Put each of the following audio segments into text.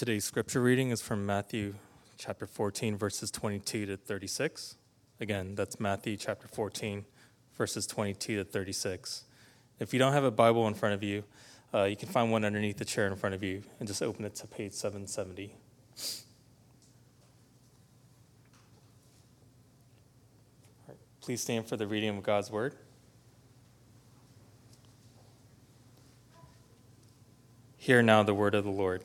Today's scripture reading is from Matthew chapter 14, verses 22 to 36. Again, that's Matthew chapter 14, verses 22 to 36. If you don't have a Bible in front of you, uh, you can find one underneath the chair in front of you and just open it to page 770. All right, please stand for the reading of God's word. Hear now the word of the Lord.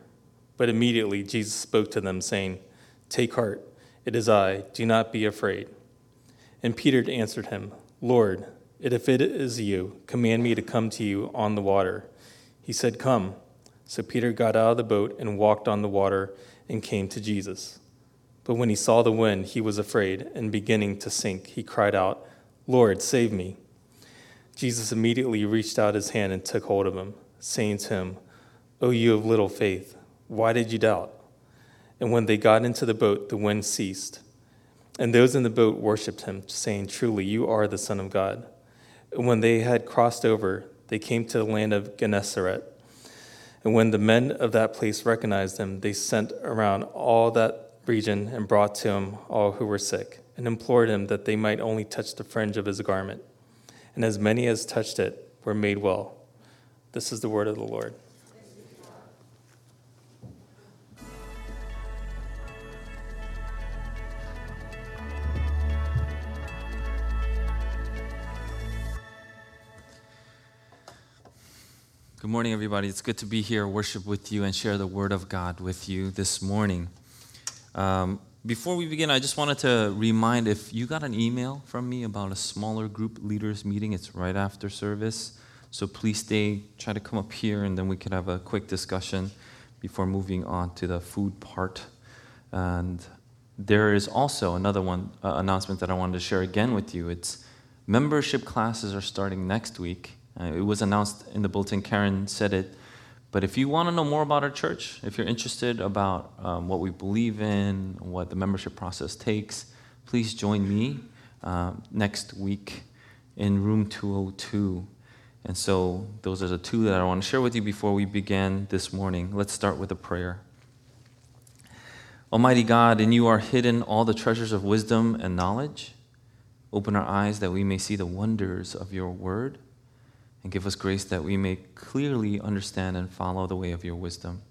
But immediately Jesus spoke to them, saying, Take heart, it is I, do not be afraid. And Peter answered him, Lord, if it is you, command me to come to you on the water. He said, Come. So Peter got out of the boat and walked on the water and came to Jesus. But when he saw the wind, he was afraid, and beginning to sink, he cried out, Lord, save me. Jesus immediately reached out his hand and took hold of him, saying to him, O you of little faith, why did you doubt? And when they got into the boat, the wind ceased. And those in the boat worshipped him, saying, Truly, you are the Son of God. And when they had crossed over, they came to the land of Gennesaret. And when the men of that place recognized him, they sent around all that region and brought to him all who were sick, and implored him that they might only touch the fringe of his garment. And as many as touched it were made well. This is the word of the Lord. Good morning, everybody. It's good to be here, worship with you, and share the Word of God with you this morning. Um, before we begin, I just wanted to remind if you got an email from me about a smaller group leaders meeting, it's right after service. So please stay, try to come up here, and then we can have a quick discussion before moving on to the food part. And there is also another one uh, announcement that I wanted to share again with you. It's membership classes are starting next week uh, it was announced in the bulletin, Karen said it. But if you want to know more about our church, if you're interested about um, what we believe in, what the membership process takes, please join me uh, next week in room 202. And so, those are the two that I want to share with you before we begin this morning. Let's start with a prayer. Almighty God, in you are hidden all the treasures of wisdom and knowledge. Open our eyes that we may see the wonders of your word and give us grace that we may clearly understand and follow the way of your wisdom.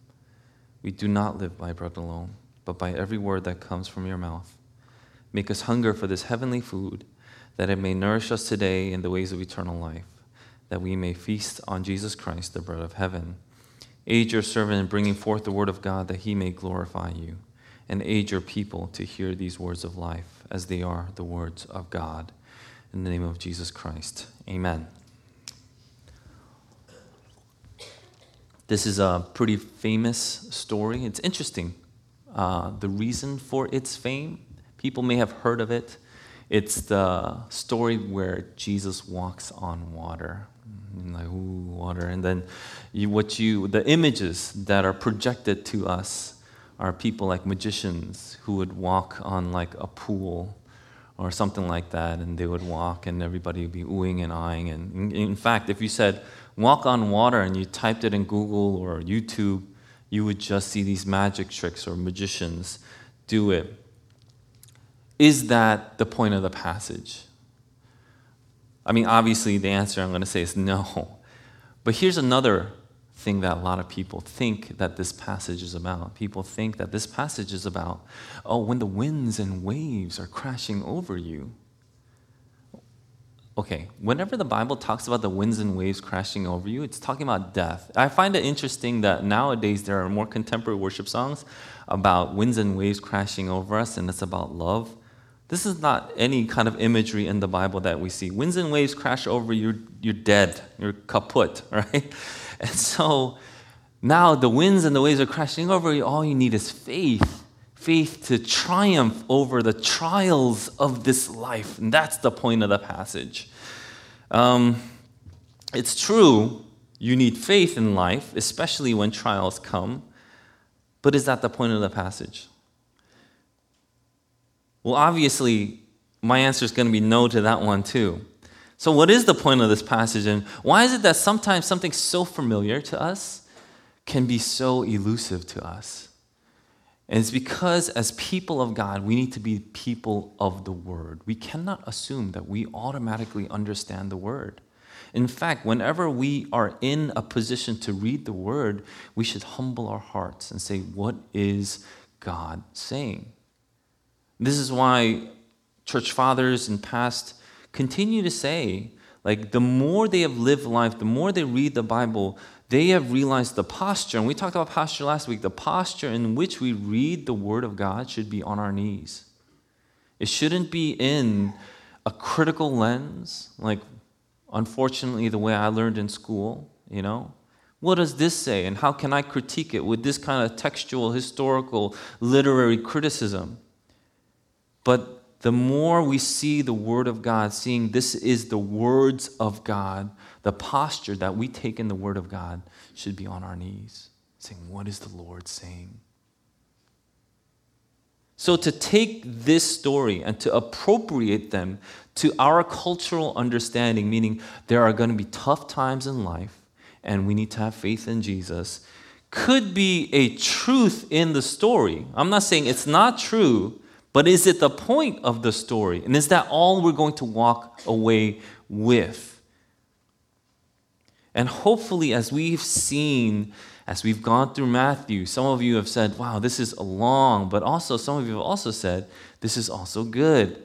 We do not live by bread alone, but by every word that comes from your mouth. Make us hunger for this heavenly food, that it may nourish us today in the ways of eternal life, that we may feast on Jesus Christ, the bread of heaven. Aid your servant in bringing forth the word of God, that he may glorify you, and aid your people to hear these words of life, as they are the words of God. In the name of Jesus Christ, amen. This is a pretty famous story. It's interesting. Uh, the reason for its fame, people may have heard of it. It's the story where Jesus walks on water. And like, ooh, water. And then you, what you, the images that are projected to us are people like magicians who would walk on like a pool or something like that, and they would walk, and everybody would be oohing and eyeing. And in fact, if you said, walk on water and you typed it in Google or YouTube, you would just see these magic tricks or magicians do it. Is that the point of the passage? I mean, obviously, the answer I'm going to say is no. But here's another thing that a lot of people think that this passage is about. People think that this passage is about, oh, when the winds and waves are crashing over you okay, whenever the Bible talks about the winds and waves crashing over you, it's talking about death. I find it interesting that nowadays there are more contemporary worship songs about winds and waves crashing over us, and it's about love. This is not any kind of imagery in the Bible that we see. Winds and waves crash over you, you're dead, you're kaput, right? And so Now the winds and the waves are crashing over you. All you need is faith. Faith to triumph over the trials of this life. And that's the point of the passage. Um, it's true, you need faith in life, especially when trials come. But is that the point of the passage? Well, obviously, my answer is going to be no to that one too. So, what is the point of this passage, and why is it that sometimes something so familiar to us can be so elusive to us? And it's because, as people of God, we need to be people of the Word. We cannot assume that we automatically understand the Word. In fact, whenever we are in a position to read the Word, we should humble our hearts and say, What is God saying? This is why church fathers and past continue to say, like, the more they have lived life, the more they read the Bible, they have realized the posture, and we talked about posture last week, the posture in which we read the Word of God should be on our knees. It shouldn't be in a critical lens, like, unfortunately, the way I learned in school, you know? What does this say, and how can I critique it with this kind of textual, historical, literary criticism? But the more we see the Word of God, seeing this is the words of God, the posture that we take in the Word of God should be on our knees, saying, What is the Lord saying? So, to take this story and to appropriate them to our cultural understanding, meaning there are going to be tough times in life and we need to have faith in Jesus, could be a truth in the story. I'm not saying it's not true, but is it the point of the story? And is that all we're going to walk away with? And hopefully, as we've seen, as we've gone through Matthew, some of you have said, wow, this is long, but also some of you have also said, this is also good.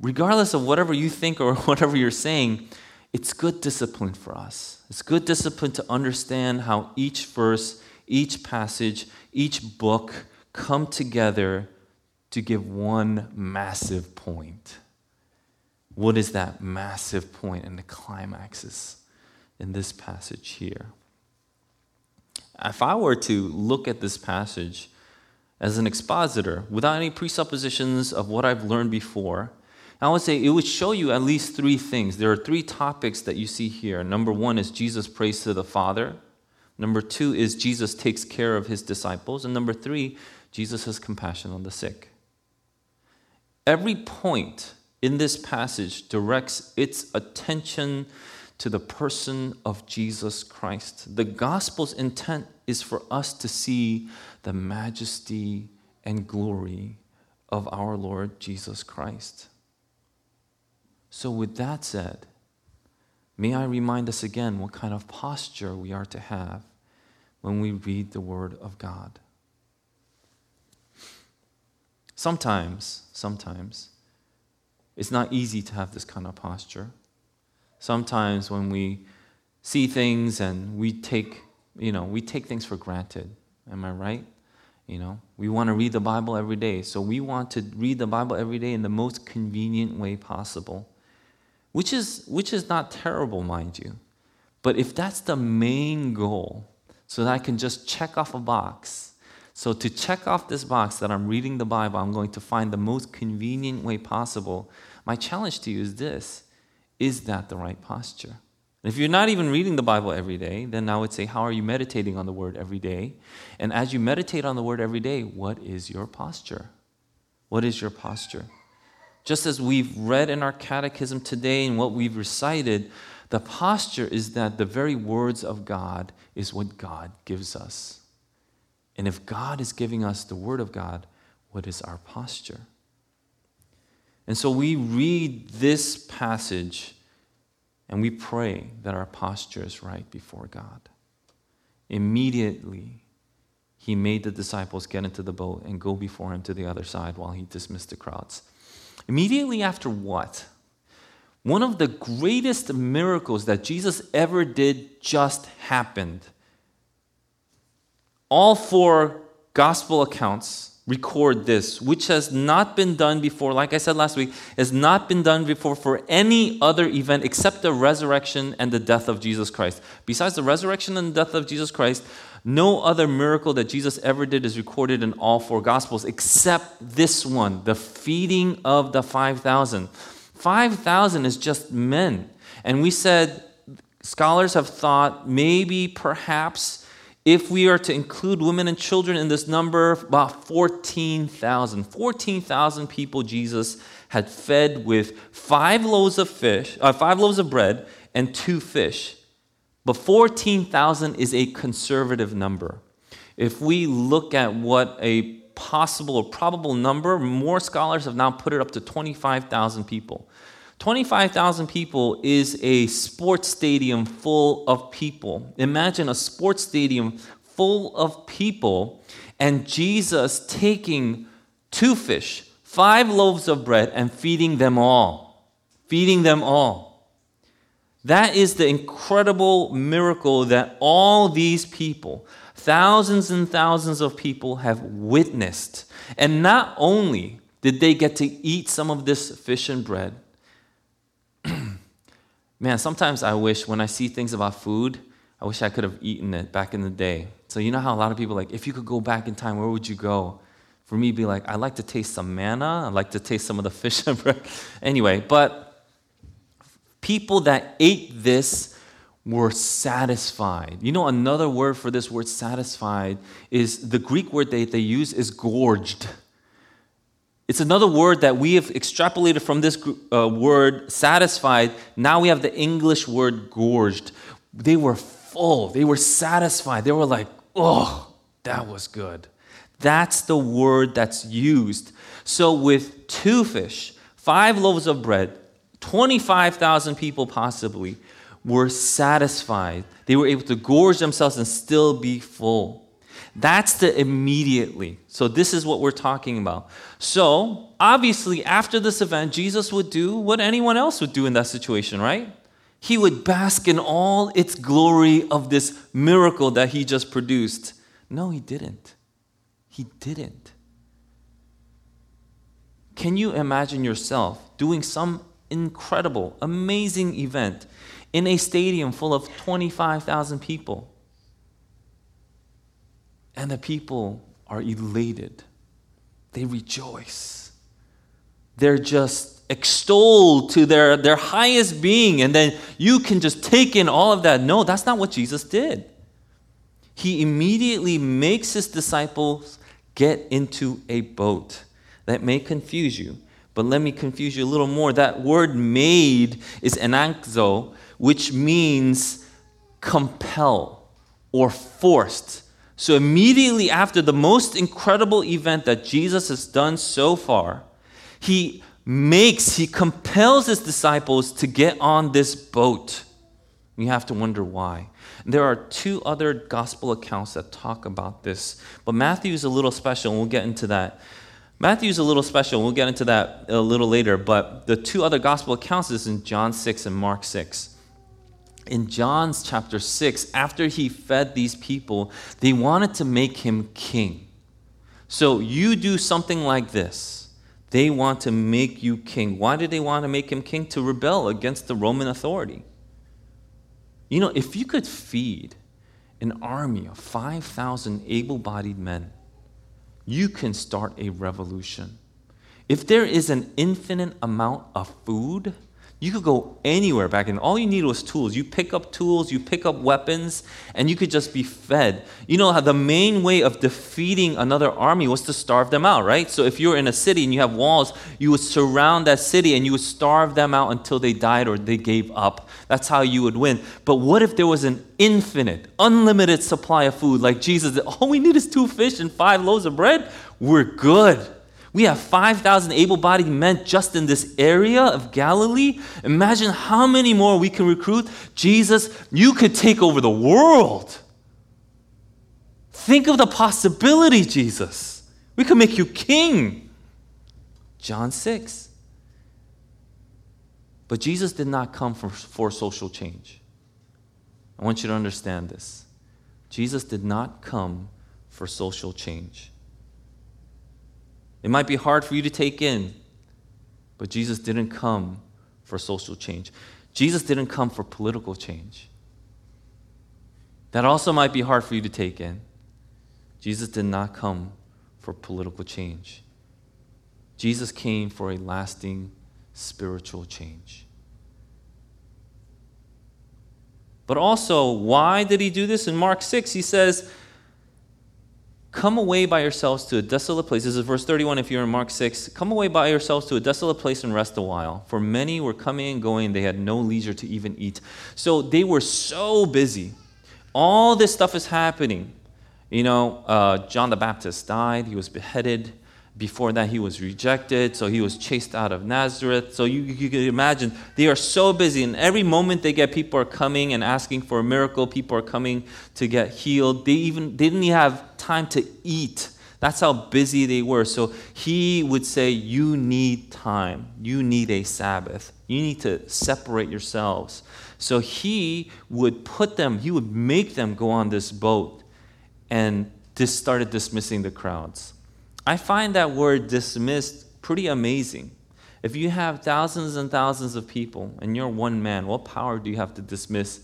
Regardless of whatever you think or whatever you're saying, it's good discipline for us. It's good discipline to understand how each verse, each passage, each book come together to give one massive point. What is that massive point and the climaxes in this passage here? If I were to look at this passage as an expositor without any presuppositions of what I've learned before, I would say it would show you at least three things. There are three topics that you see here. Number one is Jesus prays to the Father. Number two is Jesus takes care of his disciples. And number three, Jesus has compassion on the sick. Every point in this passage directs its attention to the person of Jesus Christ. The gospel's intent is for us to see the majesty and glory of our Lord Jesus Christ. So, with that said, may I remind us again what kind of posture we are to have when we read the Word of God. Sometimes, sometimes, it's not easy to have this kind of posture. Sometimes when we see things and we take, you know, we take things for granted. Am I right? You know, we want to read the Bible every day. So we want to read the Bible every day in the most convenient way possible. Which is which is not terrible, mind you. But if that's the main goal, so that I can just check off a box, so, to check off this box that I'm reading the Bible, I'm going to find the most convenient way possible. My challenge to you is this Is that the right posture? If you're not even reading the Bible every day, then I would say, How are you meditating on the Word every day? And as you meditate on the Word every day, what is your posture? What is your posture? Just as we've read in our catechism today and what we've recited, the posture is that the very words of God is what God gives us. And if God is giving us the Word of God, what is our posture? And so we read this passage and we pray that our posture is right before God. Immediately, he made the disciples get into the boat and go before him to the other side while he dismissed the crowds. Immediately after what? One of the greatest miracles that Jesus ever did just happened all four gospel accounts record this, which has not been done before, like I said last week, has not been done before for any other event except the resurrection and the death of Jesus Christ. Besides the resurrection and death of Jesus Christ, no other miracle that Jesus ever did is recorded in all four Gospels except this one the feeding of the 5,000. 5,000 is just men. And we said, scholars have thought maybe, perhaps, if we are to include women and children in this number, about 14,000. 14,000 people Jesus had fed with five loaves of fish, uh, five loaves of bread and two fish. But 14,000 is a conservative number. If we look at what a possible or probable number, more scholars have now put it up to 25,000 people. 25,000 people is a sports stadium full of people. Imagine a sports stadium full of people and Jesus taking two fish, five loaves of bread, and feeding them all. Feeding them all. That is the incredible miracle that all these people, thousands and thousands of people, have witnessed. And not only did they get to eat some of this fish and bread, man, sometimes I wish when I see things about food, I wish I could have eaten it back in the day. So you know how a lot of people like, if you could go back in time, where would you go? For me, be like, I'd like to taste some manna. I'd like to taste some of the fish. Anyway, but people that ate this were satisfied. You know, another word for this word satisfied is the Greek word they, they use is gorged. It's another word that we have extrapolated from this uh, word satisfied. Now we have the English word gorged. They were full, they were satisfied. They were like, oh, that was good. That's the word that's used. So, with two fish, five loaves of bread, 25,000 people possibly were satisfied. They were able to gorge themselves and still be full. That's the immediately. So, this is what we're talking about. So, obviously, after this event, Jesus would do what anyone else would do in that situation, right? He would bask in all its glory of this miracle that he just produced. No, he didn't. He didn't. Can you imagine yourself doing some incredible, amazing event in a stadium full of 25,000 people? And the people are elated. They rejoice. They're just extolled to their, their highest being, and then you can just take in all of that. No, that's not what Jesus did. He immediately makes his disciples get into a boat. That may confuse you, but let me confuse you a little more. That word made is anankazo, which means compel or forced. So, immediately after the most incredible event that Jesus has done so far, he makes, he compels his disciples to get on this boat. You have to wonder why. There are two other gospel accounts that talk about this, but Matthew is a little special, and we'll get into that. Matthew's a little special, and we'll get into that a little later, but the two other gospel accounts is in John 6 and Mark 6 in John's chapter 6, after he fed these people, they wanted to make him king. So you do something like this. They want to make you king. Why did they want to make him king? To rebel against the Roman authority. You know, if you could feed an army of 5,000 able bodied men, you can start a revolution. If there is an infinite amount of food, you could go anywhere back then. All you needed was tools. You pick up tools, you pick up weapons, and you could just be fed. You know how the main way of defeating another army was to starve them out, right? So if you're in a city and you have walls, you would surround that city and you would starve them out until they died or they gave up. That's how you would win. But what if there was an infinite, unlimited supply of food like Jesus? All we need is two fish and five loaves of bread. We're good. We have 5,000 able bodied men just in this area of Galilee. Imagine how many more we can recruit. Jesus, you could take over the world. Think of the possibility, Jesus. We could make you king. John 6. But Jesus did not come for, for social change. I want you to understand this. Jesus did not come for social change. It might be hard for you to take in, but Jesus didn't come for social change. Jesus didn't come for political change. That also might be hard for you to take in. Jesus did not come for political change. Jesus came for a lasting spiritual change. But also, why did he do this? In Mark 6, he says, Come away by yourselves to a desolate place. This is verse 31 if you're in Mark 6. Come away by yourselves to a desolate place and rest a while. For many were coming and going, they had no leisure to even eat. So they were so busy. All this stuff is happening. You know, uh, John the Baptist died, he was beheaded. Before that, he was rejected, so he was chased out of Nazareth. So you, you can imagine they are so busy, and every moment they get people are coming and asking for a miracle. People are coming to get healed. They even they didn't even have time to eat. That's how busy they were. So he would say, You need time. You need a Sabbath. You need to separate yourselves. So he would put them, he would make them go on this boat and just started dismissing the crowds. I find that word dismissed pretty amazing. If you have thousands and thousands of people and you're one man, what power do you have to dismiss?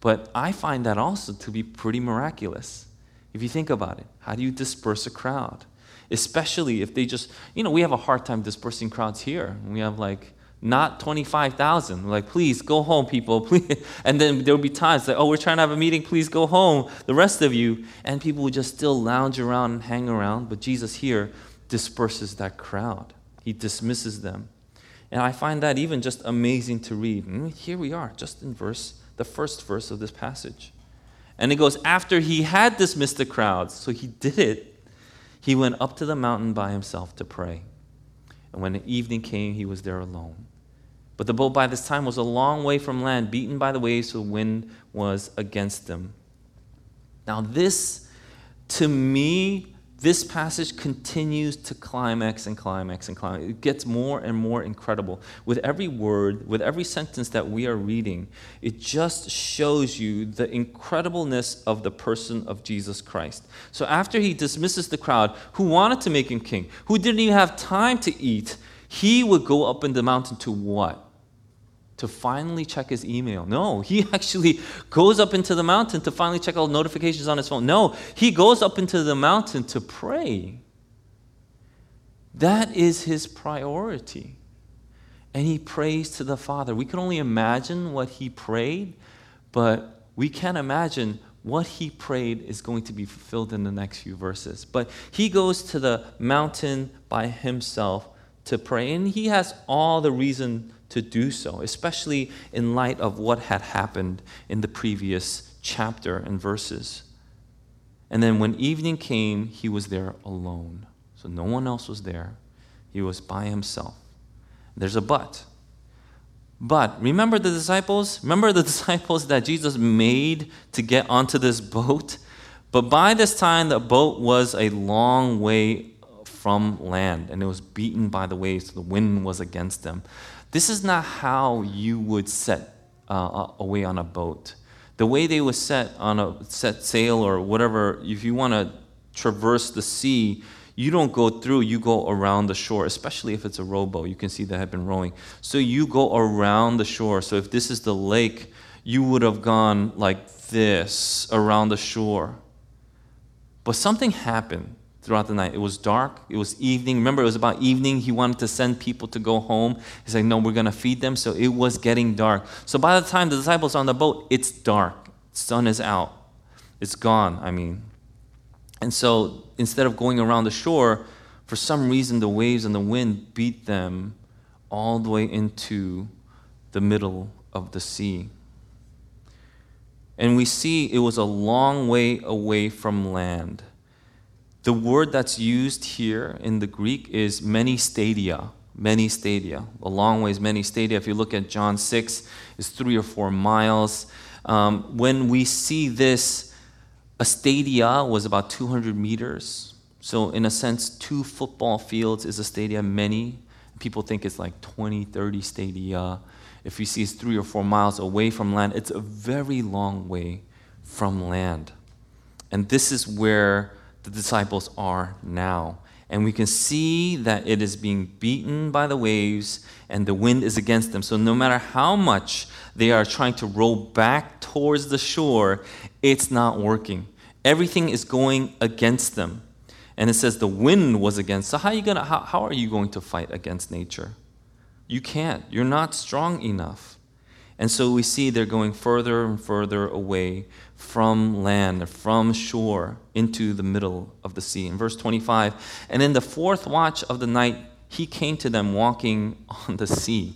But I find that also to be pretty miraculous. If you think about it, how do you disperse a crowd? Especially if they just, you know, we have a hard time dispersing crowds here. We have like not 25,000. Like, please go home, people. Please. And then there'll be times like, oh, we're trying to have a meeting. Please go home, the rest of you. And people would just still lounge around and hang around. But Jesus here disperses that crowd, he dismisses them. And I find that even just amazing to read. And here we are, just in verse, the first verse of this passage. And it goes, after he had dismissed the crowds, so he did it, he went up to the mountain by himself to pray. And when the evening came, he was there alone. But the boat by this time was a long way from land, beaten by the waves, so the wind was against them. Now, this, to me, this passage continues to climax and climax and climax. It gets more and more incredible. With every word, with every sentence that we are reading, it just shows you the incredibleness of the person of Jesus Christ. So after he dismisses the crowd who wanted to make him king, who didn't even have time to eat, he would go up in the mountain to what? To finally check his email. No, he actually goes up into the mountain to finally check all notifications on his phone. No, he goes up into the mountain to pray. That is his priority. And he prays to the Father. We can only imagine what he prayed, but we can't imagine what he prayed is going to be fulfilled in the next few verses. But he goes to the mountain by himself to pray, and he has all the reason to do so, especially in light of what had happened in the previous chapter and verses. And then when evening came, he was there alone. So no one else was there. He was by himself. There's a but. But remember the disciples? Remember the disciples that Jesus made to get onto this boat? But by this time, the boat was a long way from land and it was beaten by the waves. The wind was against them. This is not how you would set uh, away on a boat. The way they would set on a set sail or whatever, if you want to traverse the sea, you don't go through, you go around the shore, especially if it's a rowboat. You can see that have been rowing. So you go around the shore. So if this is the lake, you would have gone like this around the shore. But something happened throughout the night. It was dark, it was evening. Remember, it was about evening. He wanted to send people to go home. He's like, No, we're going to feed them. So it was getting dark. So by the time the disciples are on the boat, it's dark. Sun is out. It's gone, I mean. And so instead of going around the shore, for some reason the waves and the wind beat them all the way into the middle of the sea. And we see it was a long way away from land. The word that's used here in the Greek is many stadia. Many stadia. A long ways, many stadia. If you look at John 6, it's three or four miles. Um, when we see this, a stadia was about 200 meters. So, in a sense, two football fields is a stadia. Many people think it's like 20, 30 stadia. If you see it's three or four miles away from land, it's a very long way from land. And this is where the disciples are now. and we can see that it is being beaten by the waves and the wind is against them. So, no matter how much they are trying to row back towards the shore, it's not working. Everything is going against them. And it says the wind was against. So, how are you, gonna, how, how are you going to fight against nature? You can't. You're not strong enough. And so we see they're going further and further away from land, from shore, into the middle of the sea. In verse 25, and in the fourth watch of the night, he came to them walking on the sea.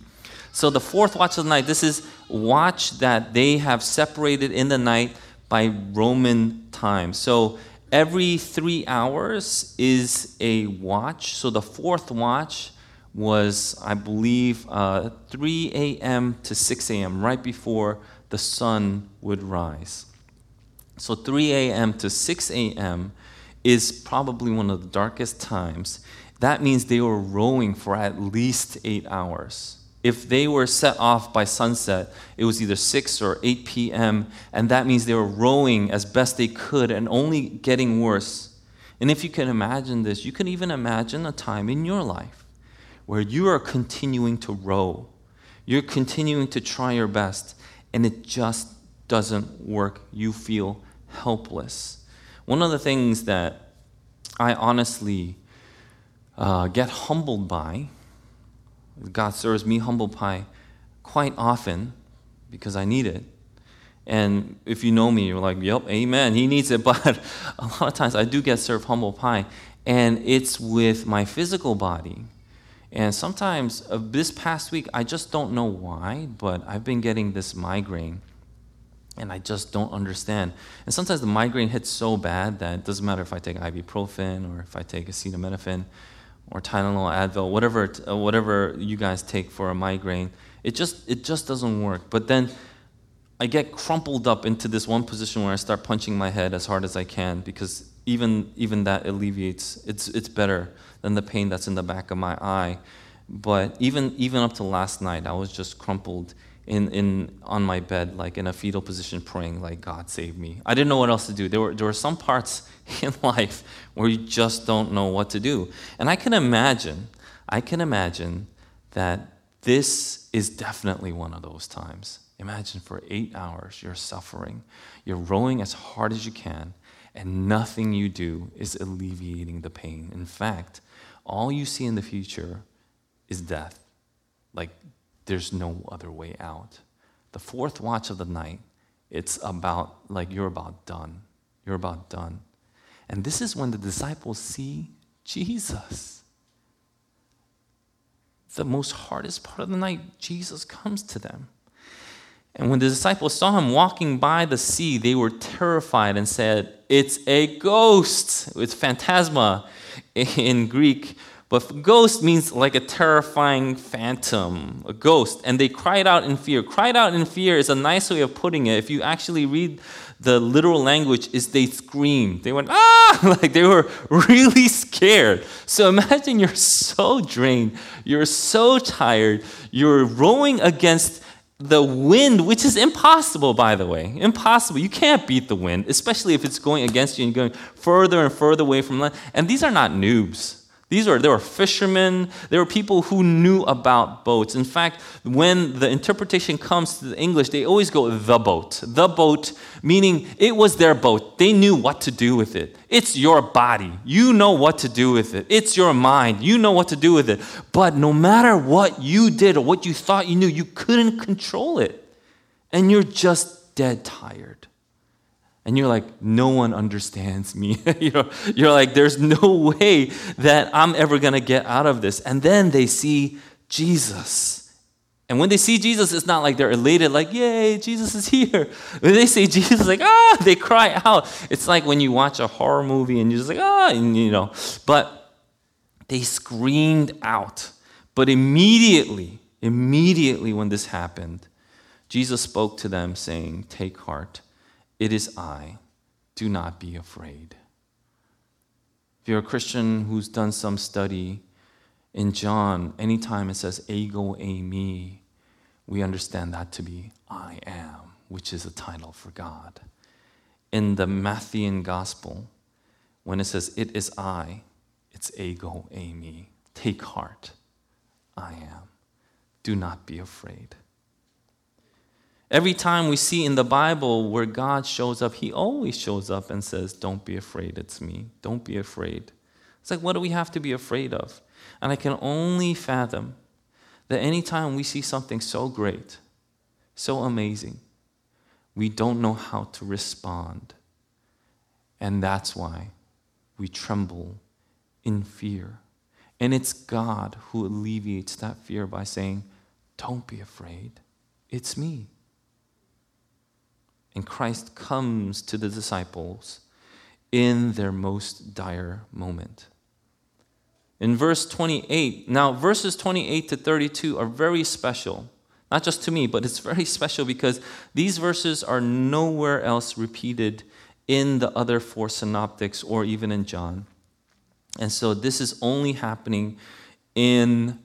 So the fourth watch of the night, this is watch that they have separated in the night by Roman time. So every three hours is a watch. So the fourth watch was, I believe, uh, 3 a.m. to 6 a.m., right before the sun would rise. So 3 a.m. to 6 a.m. is probably one of the darkest times. That means they were rowing for at least eight hours. If they were set off by sunset, it was either 6 or 8 p.m., and that means they were rowing as best they could and only getting worse. And if you can imagine this, you can even imagine a time in your life where you are continuing to row, you're continuing to try your best, and it just doesn't work. You feel helpless. One of the things that I honestly uh, get humbled by, God serves me humble pie quite often because I need it. And if you know me, you're like, yep, amen, he needs it. But a lot of times I do get served humble pie, and it's with my physical body. And sometimes, uh, this past week, I just don't know why, but I've been getting this migraine and I just don't understand. And sometimes the migraine hits so bad that it doesn't matter if I take ibuprofen or if I take acetaminophen or Tylenol, Advil, whatever, uh, whatever you guys take for a migraine. It just, it just doesn't work. But then I get crumpled up into this one position where I start punching my head as hard as I can because even, even that alleviates, it's, it's better than the pain that's in the back of my eye. But even, even up to last night, I was just crumpled in, in, on my bed, like in a fetal position, praying, like, God save me. I didn't know what else to do. There were, there were some parts in life where you just don't know what to do. And I can imagine, I can imagine that this is definitely one of those times. Imagine for eight hours you're suffering, you're rowing as hard as you can, and nothing you do is alleviating the pain. In fact, all you see in the future is death. Like there's no other way out. The fourth watch of the night, it's about like you're about done. You're about done. And this is when the disciples see Jesus. The most hardest part of the night, Jesus comes to them. And when the disciples saw him walking by the sea, they were terrified and said, It's a ghost. It's phantasma in Greek. But ghost means like a terrifying phantom, a ghost. And they cried out in fear. Cried out in fear is a nice way of putting it. If you actually read the literal language, is they screamed. They went, ah! Like they were really scared. So imagine you're so drained, you're so tired, you're rowing against the wind, which is impossible, by the way. Impossible. You can't beat the wind, especially if it's going against you and going further and further away from land. And these are not noobs. These are, there were fishermen, there were people who knew about boats. In fact, when the interpretation comes to the English, they always go the boat. The boat, meaning it was their boat. They knew what to do with it. It's your body. You know what to do with it. It's your mind. You know what to do with it. But no matter what you did or what you thought you knew, you couldn't control it. And you're just dead tired and you're like no one understands me. You know you're like there's no way that i'm ever going to get out of this. And then they see jesus. And when they see jesus it's not like they're elated like yay jesus is here. When they see jesus like ah they cry out. It's like when you watch a horror movie and you're just like ah and you know. But they screamed out. But immediately immediately when this happened jesus spoke to them saying take heart it is I. Do not be afraid. If you're a Christian who's done some study in John, anytime it says ego eimi, we understand that to be I am, which is a title for God. In the Matthean gospel, when it says it is I, It's ego, eimi. Take heart. I am. Do not be afraid. Every time we see in the Bible where God shows up, He always shows up and says, Don't be afraid, it's me. Don't be afraid. It's like, what do we have to be afraid of? And I can only fathom that anytime we see something so great, so amazing, we don't know how to respond. And that's why we tremble in fear. And it's God who alleviates that fear by saying, Don't be afraid, it's me. And Christ comes to the disciples in their most dire moment. In verse 28, now verses 28 to 32 are very special. Not just to me, but it's very special because these verses are nowhere else repeated in the other four synoptics or even in John. And so this is only happening in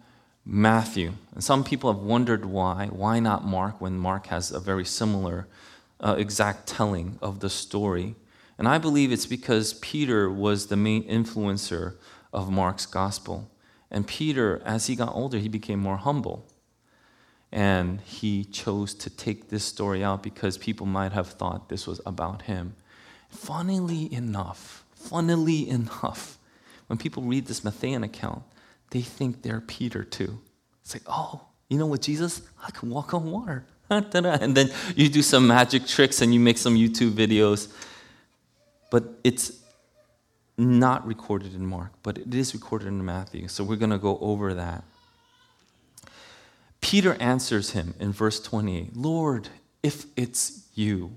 Matthew. And some people have wondered why. Why not Mark when Mark has a very similar uh, exact telling of the story. And I believe it's because Peter was the main influencer of Mark's gospel. And Peter, as he got older, he became more humble. And he chose to take this story out because people might have thought this was about him. Funnily enough, funnily enough, when people read this Matthean account, they think they're Peter too. It's like, oh, you know what, Jesus? I can walk on water. and then you do some magic tricks and you make some YouTube videos. But it's not recorded in Mark, but it is recorded in Matthew. So we're going to go over that. Peter answers him in verse 28 Lord, if it's you.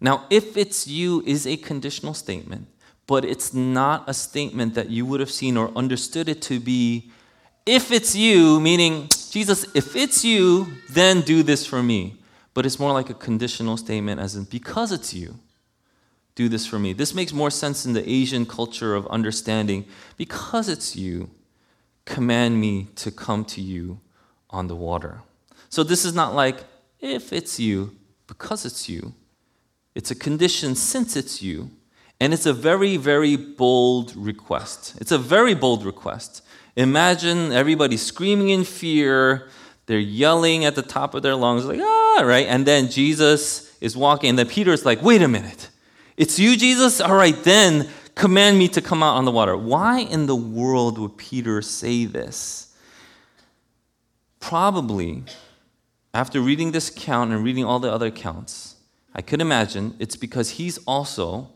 Now, if it's you is a conditional statement, but it's not a statement that you would have seen or understood it to be if it's you, meaning Jesus, if it's you, then do this for me. But it's more like a conditional statement, as in, because it's you, do this for me. This makes more sense in the Asian culture of understanding. Because it's you, command me to come to you on the water. So this is not like, if it's you, because it's you. It's a condition since it's you. And it's a very, very bold request. It's a very bold request. Imagine everybody screaming in fear. They're yelling at the top of their lungs, like, ah, right? And then Jesus is walking, and then Peter's like, wait a minute. It's you, Jesus? All right, then command me to come out on the water. Why in the world would Peter say this? Probably, after reading this account and reading all the other accounts, I could imagine it's because he's also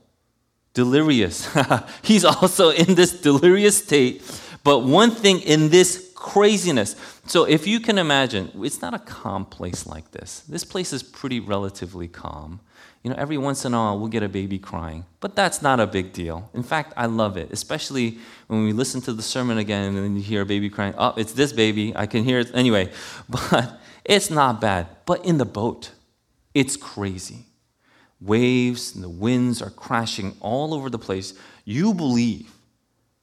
delirious. he's also in this delirious state but one thing in this craziness, so if you can imagine, it's not a calm place like this. This place is pretty relatively calm. You know, every once in a while we'll get a baby crying, but that's not a big deal. In fact, I love it, especially when we listen to the sermon again and you hear a baby crying. Oh, it's this baby. I can hear it. Anyway, but it's not bad. But in the boat, it's crazy. Waves and the winds are crashing all over the place. You believe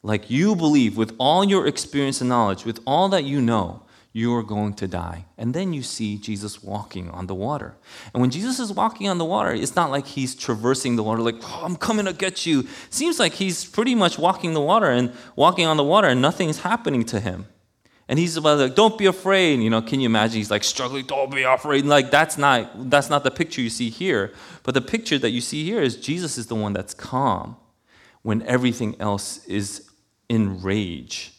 like you believe with all your experience and knowledge, with all that you know, you are going to die. And then you see Jesus walking on the water. And when Jesus is walking on the water, it's not like he's traversing the water, like, oh, I'm coming to get you. Seems like he's pretty much walking the water and walking on the water, and nothing's happening to him. And he's about like, don't be afraid. You know, can you imagine? He's like struggling, don't be afraid. like that's not that's not the picture you see here. But the picture that you see here is Jesus is the one that's calm when everything else is in rage.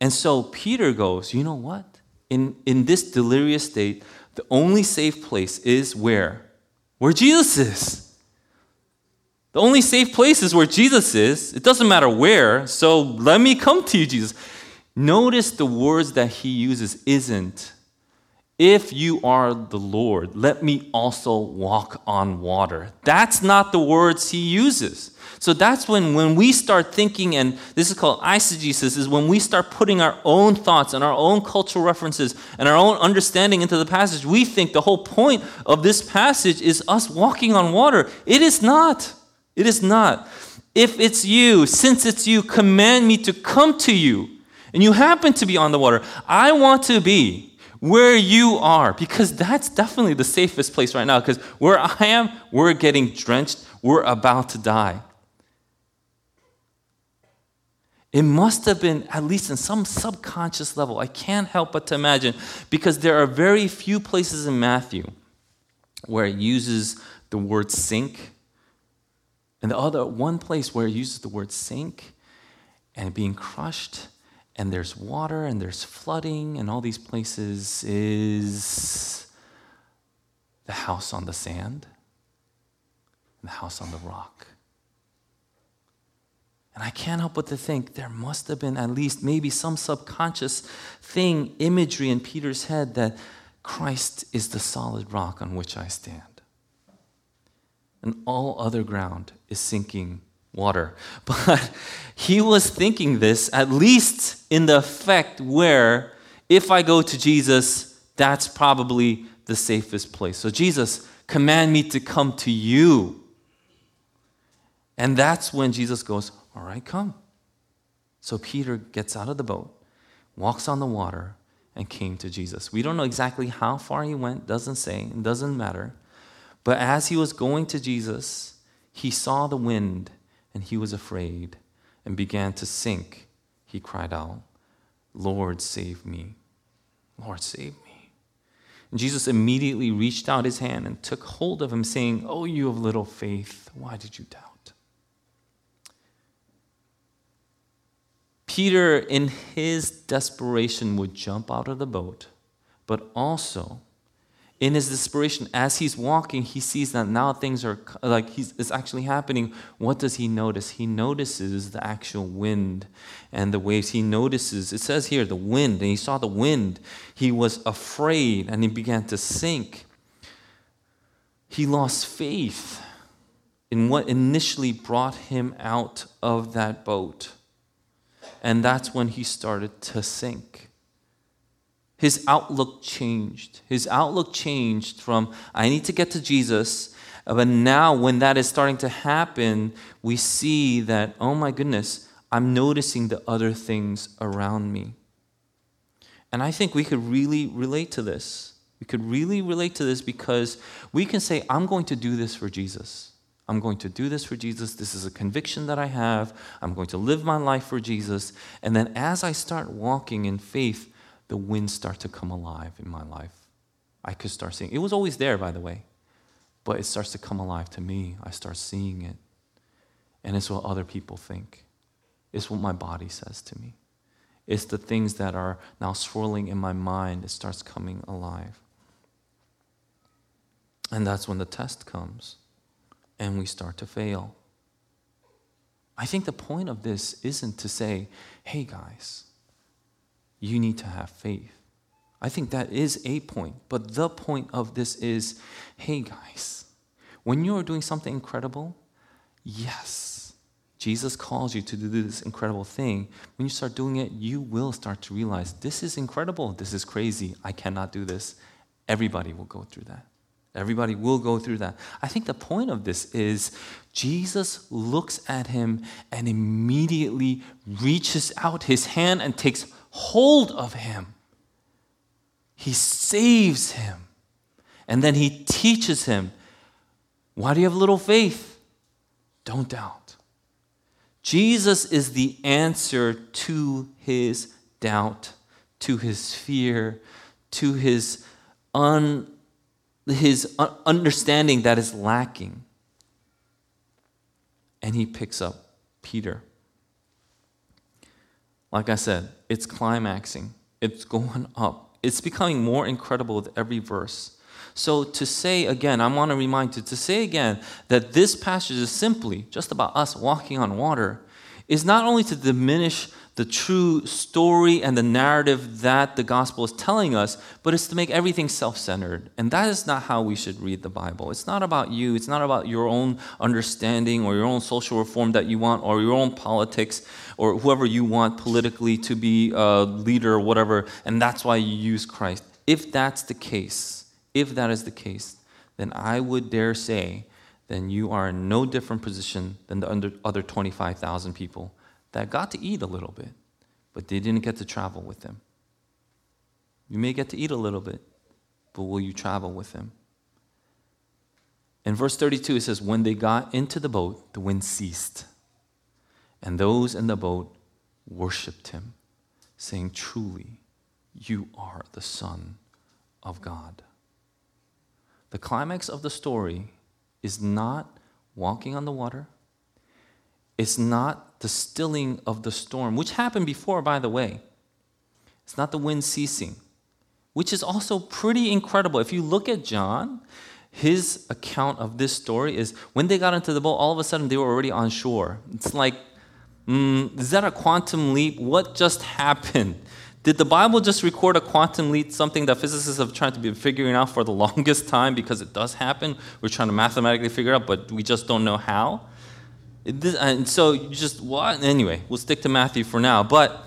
And so Peter goes, You know what? In, in this delirious state, the only safe place is where? Where Jesus is. The only safe place is where Jesus is. It doesn't matter where. So let me come to you, Jesus. Notice the words that he uses isn't, if you are the Lord, let me also walk on water. That's not the words he uses. So that's when, when we start thinking, and this is called eisegesis, is when we start putting our own thoughts and our own cultural references and our own understanding into the passage. We think the whole point of this passage is us walking on water. It is not. It is not. If it's you, since it's you, command me to come to you, and you happen to be on the water, I want to be where you are because that's definitely the safest place right now because where I am, we're getting drenched, we're about to die. It must have been, at least in some subconscious level. I can't help but to imagine, because there are very few places in Matthew where it uses the word sink. And the other one place where it uses the word sink and being crushed, and there's water and there's flooding and all these places is the house on the sand and the house on the rock. And I can't help but to think there must have been at least maybe some subconscious thing, imagery in Peter's head that Christ is the solid rock on which I stand. And all other ground is sinking water. But he was thinking this at least in the effect where if I go to Jesus, that's probably the safest place. So, Jesus, command me to come to you. And that's when Jesus goes, All right, come. So Peter gets out of the boat, walks on the water, and came to Jesus. We don't know exactly how far he went, doesn't say, it doesn't matter. But as he was going to Jesus, he saw the wind and he was afraid and began to sink. He cried out, Lord, save me. Lord, save me. And Jesus immediately reached out his hand and took hold of him, saying, Oh, you of little faith, why did you doubt? Peter, in his desperation, would jump out of the boat, but also in his desperation, as he's walking, he sees that now things are like he's, it's actually happening. What does he notice? He notices the actual wind and the waves. He notices, it says here, the wind, and he saw the wind. He was afraid and he began to sink. He lost faith in what initially brought him out of that boat. And that's when he started to sink. His outlook changed. His outlook changed from, I need to get to Jesus. But now, when that is starting to happen, we see that, oh my goodness, I'm noticing the other things around me. And I think we could really relate to this. We could really relate to this because we can say, I'm going to do this for Jesus. I'm going to do this for Jesus. This is a conviction that I have. I'm going to live my life for Jesus. And then as I start walking in faith, the winds start to come alive in my life. I could start seeing. It was always there, by the way, but it starts to come alive to me. I start seeing it. And it's what other people think. It's what my body says to me. It's the things that are now swirling in my mind. It starts coming alive. And that's when the test comes and we start to fail. I think the point of this isn't to say, hey guys, you need to have faith. I think that is a point. But the point of this is hey guys, when you are doing something incredible, yes, Jesus calls you to do this incredible thing. When you start doing it, you will start to realize this is incredible. This is crazy. I cannot do this. Everybody will go through that. Everybody will go through that. I think the point of this is Jesus looks at him and immediately reaches out his hand and takes hold of him. He saves him. And then he teaches him why do you have little faith? Don't doubt. Jesus is the answer to his doubt, to his fear, to his un his understanding that is lacking. And he picks up Peter. Like I said, it's climaxing, it's going up, it's becoming more incredible with every verse. So, to say again, I want to remind you to say again that this passage is simply just about us walking on water is not only to diminish the true story and the narrative that the gospel is telling us, but it's to make everything self centered. And that is not how we should read the Bible. It's not about you, it's not about your own understanding or your own social reform that you want or your own politics or whoever you want politically to be a leader or whatever, and that's why you use Christ. If that's the case, if that is the case, then I would dare say, then you are in no different position than the other 25,000 people that got to eat a little bit, but they didn't get to travel with him. You may get to eat a little bit, but will you travel with him? In verse 32, it says, When they got into the boat, the wind ceased, and those in the boat worshiped him, saying, Truly, you are the Son of God. The climax of the story is not walking on the water, it's not the stilling of the storm, which happened before, by the way. It's not the wind ceasing, which is also pretty incredible. If you look at John, his account of this story is when they got into the boat, all of a sudden they were already on shore. It's like, mm, is that a quantum leap? What just happened? Did the Bible just record a quantum leap, something that physicists have tried to be figuring out for the longest time because it does happen? We're trying to mathematically figure it out, but we just don't know how. It, and so you just, what? Anyway, we'll stick to Matthew for now. But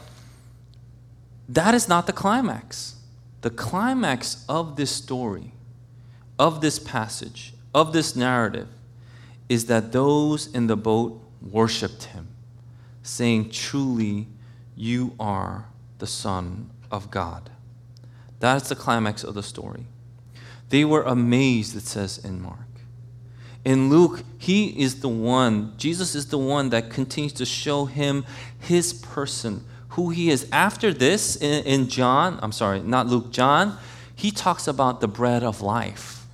that is not the climax. The climax of this story, of this passage, of this narrative, is that those in the boat worshiped him, saying, Truly, you are the Son of God. That's the climax of the story. They were amazed, it says in Mark. In Luke, he is the one, Jesus is the one that continues to show him his person, who he is. After this, in, in John, I'm sorry, not Luke, John, he talks about the bread of life.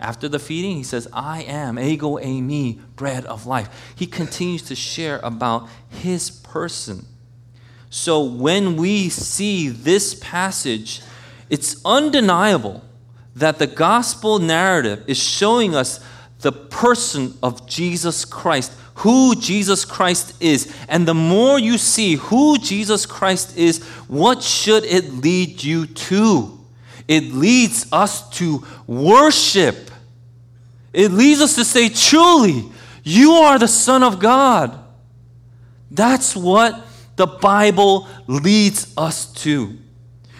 After the feeding, he says, I am, ego eimi, bread of life. He continues to share about his person. So when we see this passage, it's undeniable that the gospel narrative is showing us the person of Jesus Christ, who Jesus Christ is. And the more you see who Jesus Christ is, what should it lead you to? It leads us to worship. It leads us to say, truly, you are the Son of God. That's what the Bible leads us to.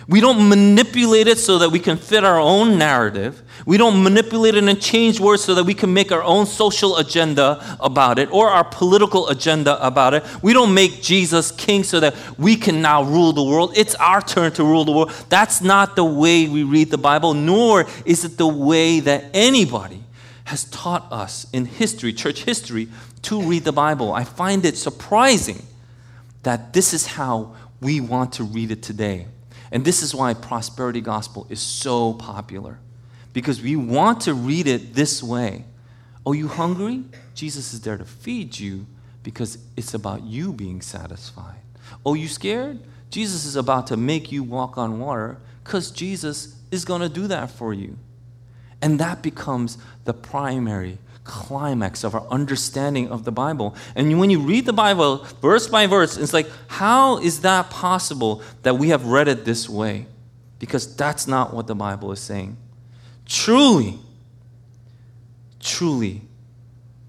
We don't manipulate it so that we can fit our own narrative. We don't manipulate it and change words so that we can make our own social agenda about it or our political agenda about it. We don't make Jesus king so that we can now rule the world. It's our turn to rule the world. That's not the way we read the Bible, nor is it the way that anybody has taught us in history, church history, to read the Bible. I find it surprising that this is how we want to read it today. And this is why prosperity gospel is so popular. Because we want to read it this way. Oh, you hungry? Jesus is there to feed you because it's about you being satisfied. Oh, you scared? Jesus is about to make you walk on water because Jesus is going to do that for you. And that becomes the primary climax of our understanding of the Bible. And when you read the Bible verse by verse, it's like, how is that possible that we have read it this way? Because that's not what the Bible is saying. Truly, truly,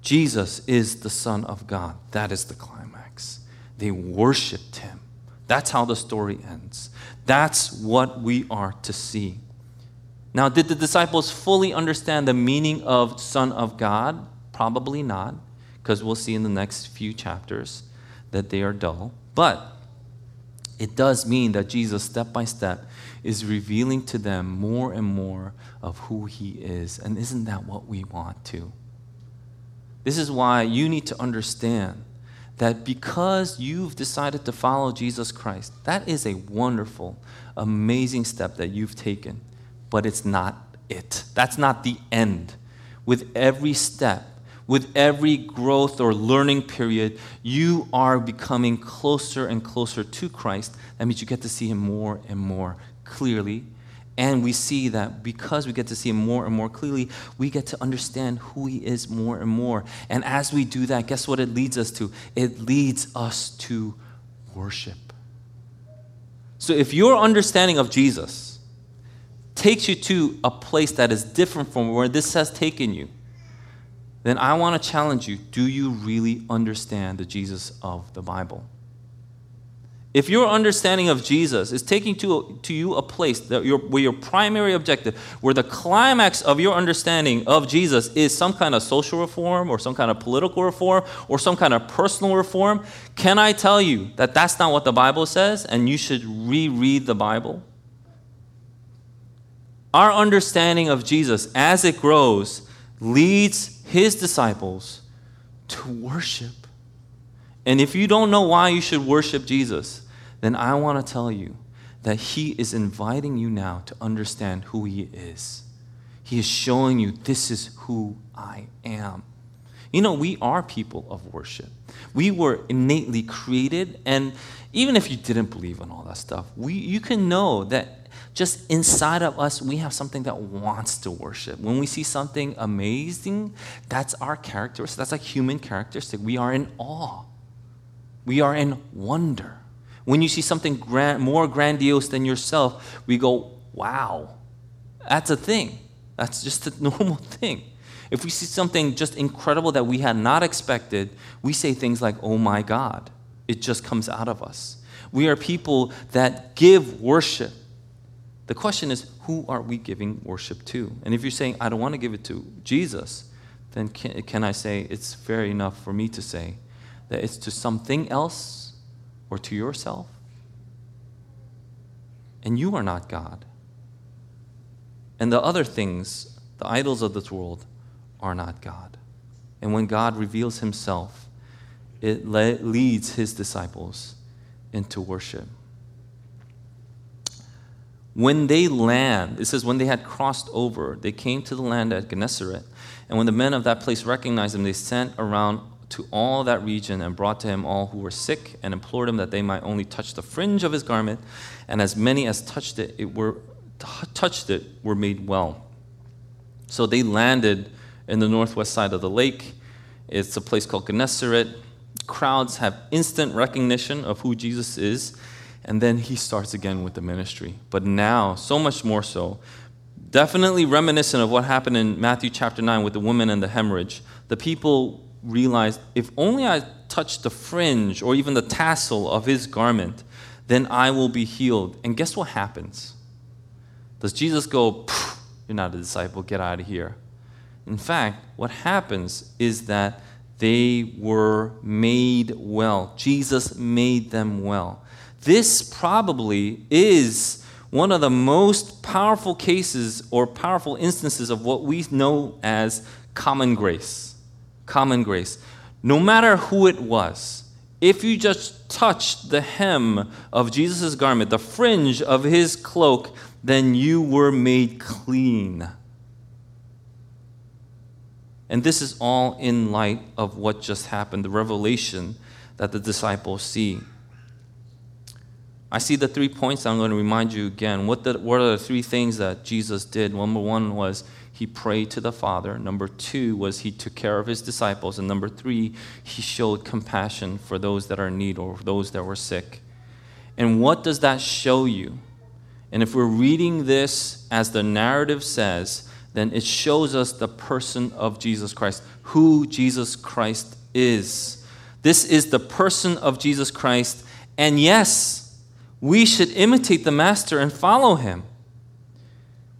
Jesus is the Son of God. That is the climax. They worshiped him. That's how the story ends. That's what we are to see. Now, did the disciples fully understand the meaning of Son of God? Probably not, because we'll see in the next few chapters that they are dull. But it does mean that Jesus, step by step, is revealing to them more and more of who he is. And isn't that what we want to? This is why you need to understand that because you've decided to follow Jesus Christ, that is a wonderful, amazing step that you've taken but it's not it. That's not the end. With every step, with every growth or learning period, you are becoming closer and closer to Christ. That means you get to see Him more and more clearly. And we see that because we get to see Him more and more clearly, we get to understand who He is more and more. And as we do that, guess what it leads us to? It leads us to worship. So if your understanding of Jesus, takes you to a place that is different from where this has taken you, then I want to challenge you do you really understand the Jesus of the Bible? If your understanding of Jesus is taking to, to you a place that your, where your primary objective, where the climax of your understanding of Jesus is some kind of social reform or some kind of political reform or some kind of personal reform, can I tell you that that's not what the Bible says and you should reread the Bible? Our understanding of Jesus as it grows leads his disciples to worship. And if you don't know why you should worship Jesus, then I want to tell you that He is inviting you now to understand who He is. He is showing you, this is who I am. You know, we are people of worship. We were innately created, and even if you didn't believe in all that stuff, we, you can know that just inside of us, we have something that wants to worship. When we see something amazing, that's our characteristic. That's like human characteristic. We are in awe. We are in wonder. When you see something grand, more grandiose than yourself, we go, wow, that's a thing. That's just a normal thing. If we see something just incredible that we had not expected, we say things like, oh my God. It just comes out of us. We are people that give worship. The question is, who are we giving worship to? And if you're saying, I don't want to give it to Jesus, then can, can I say it's fair enough for me to say that it's to something else or to yourself? And you are not God. And the other things, the idols of this world, are not God. And when God reveals himself, it le- leads his disciples into worship. When they land, it says, when they had crossed over, they came to the land at Gennesaret. And when the men of that place recognized them, they sent around to all that region and brought to him all who were sick and implored him that they might only touch the fringe of his garment. And as many as touched it, it were, touched it were made well. So they landed in the northwest side of the lake. It's a place called Gennesaret. Crowds have instant recognition of who Jesus is. And then he starts again with the ministry. But now, so much more so, definitely reminiscent of what happened in Matthew chapter 9 with the woman and the hemorrhage. The people realized if only I touch the fringe or even the tassel of his garment, then I will be healed. And guess what happens? Does Jesus go, You're not a disciple, get out of here? In fact, what happens is that they were made well. Jesus made them well. This probably is one of the most powerful cases or powerful instances of what we know as common grace. Common grace. No matter who it was, if you just touched the hem of Jesus' garment, the fringe of his cloak, then you were made clean. And this is all in light of what just happened, the revelation that the disciples see. I see the three points I'm going to remind you again. What, the, what are the three things that Jesus did? Number one was he prayed to the Father. Number two was he took care of his disciples. And number three, he showed compassion for those that are in need or those that were sick. And what does that show you? And if we're reading this as the narrative says, then it shows us the person of Jesus Christ, who Jesus Christ is. This is the person of Jesus Christ. And yes, we should imitate the Master and follow him.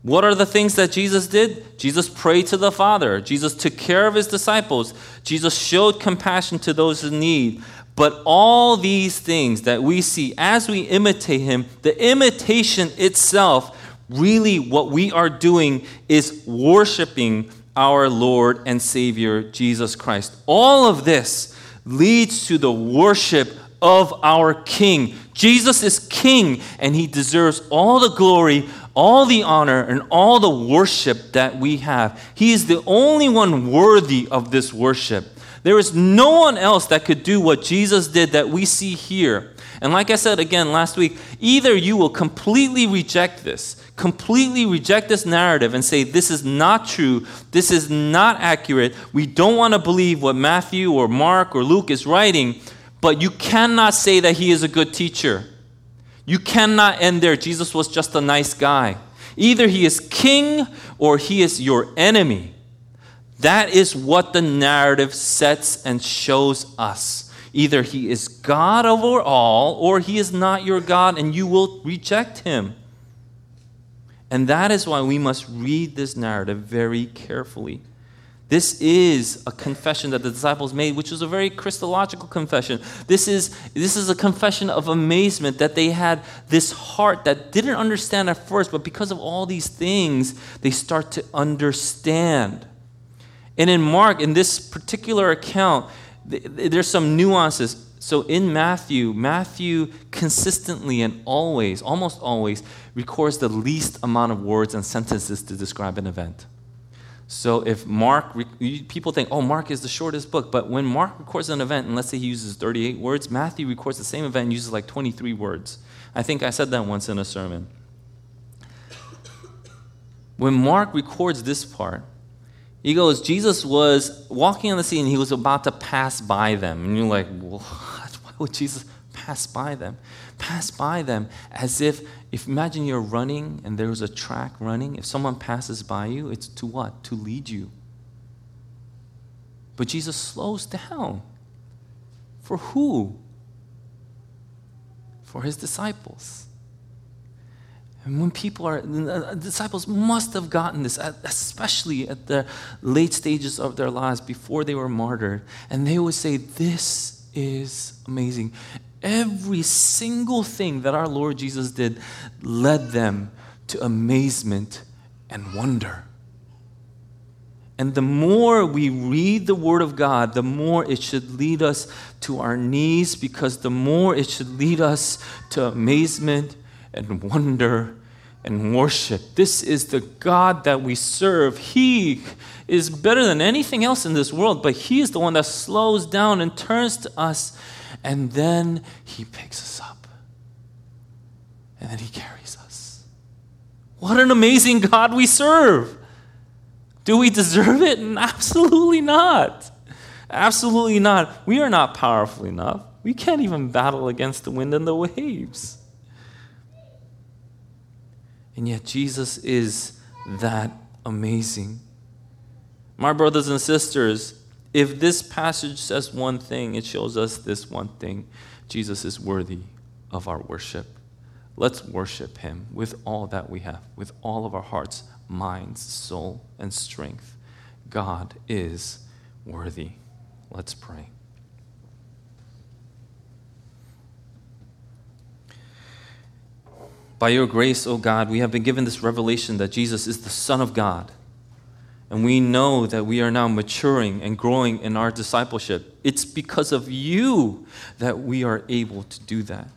What are the things that Jesus did? Jesus prayed to the Father. Jesus took care of his disciples. Jesus showed compassion to those in need. But all these things that we see as we imitate him, the imitation itself really what we are doing is worshiping our Lord and Savior Jesus Christ. All of this leads to the worship of our King. Jesus is King, and he deserves all the glory, all the honor, and all the worship that we have. He is the only one worthy of this worship. There is no one else that could do what Jesus did that we see here. And like I said again last week, either you will completely reject this, completely reject this narrative and say, this is not true, this is not accurate, we don't want to believe what Matthew or Mark or Luke is writing, but you cannot say that he is a good teacher. You cannot end there. Jesus was just a nice guy. Either he is king or he is your enemy. That is what the narrative sets and shows us. Either he is God over all or he is not your God and you will reject him. And that is why we must read this narrative very carefully. This is a confession that the disciples made, which was a very Christological confession. This is, this is a confession of amazement that they had this heart that didn't understand at first, but because of all these things, they start to understand. And in Mark, in this particular account, there's some nuances. So in Matthew, Matthew consistently and always, almost always, records the least amount of words and sentences to describe an event. So if Mark, people think, oh, Mark is the shortest book, but when Mark records an event, and let's say he uses 38 words, Matthew records the same event and uses like 23 words. I think I said that once in a sermon. When Mark records this part, he goes, Jesus was walking on the sea and he was about to pass by them. And you're like, what? Why would Jesus pass by them? Pass by them as if, if imagine you're running and there's a track running. If someone passes by you, it's to what? To lead you. But Jesus slows down. For who? For his disciples. And when people are, disciples must have gotten this, especially at the late stages of their lives before they were martyred. And they would say, This is amazing. Every single thing that our Lord Jesus did led them to amazement and wonder. And the more we read the Word of God, the more it should lead us to our knees because the more it should lead us to amazement and wonder and worship. This is the God that we serve. He is better than anything else in this world, but He is the one that slows down and turns to us, and then He picks us up. And then He carries us. What an amazing God we serve! Do we deserve it? Absolutely not. Absolutely not. We are not powerful enough. We can't even battle against the wind and the waves. And yet, Jesus is that amazing. My brothers and sisters, if this passage says one thing, it shows us this one thing Jesus is worthy of our worship. Let's worship him with all that we have, with all of our hearts, minds, soul, and strength. God is worthy. Let's pray. By your grace, O God, we have been given this revelation that Jesus is the Son of God. And we know that we are now maturing and growing in our discipleship. It's because of you that we are able to do that.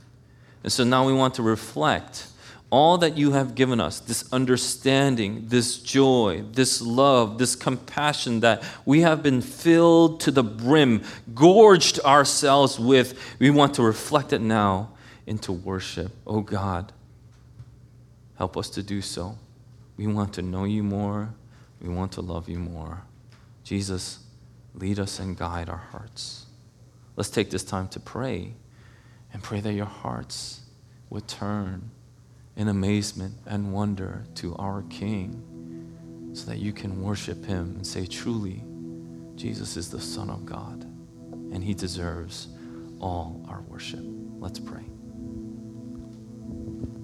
And so now we want to reflect all that you have given us this understanding, this joy, this love, this compassion that we have been filled to the brim, gorged ourselves with. We want to reflect it now into worship. Oh God. Help us to do so. We want to know you more. We want to love you more. Jesus, lead us and guide our hearts. Let's take this time to pray and pray that your hearts would turn in amazement and wonder to our King so that you can worship him and say, truly, Jesus is the Son of God and he deserves all our worship. Let's pray.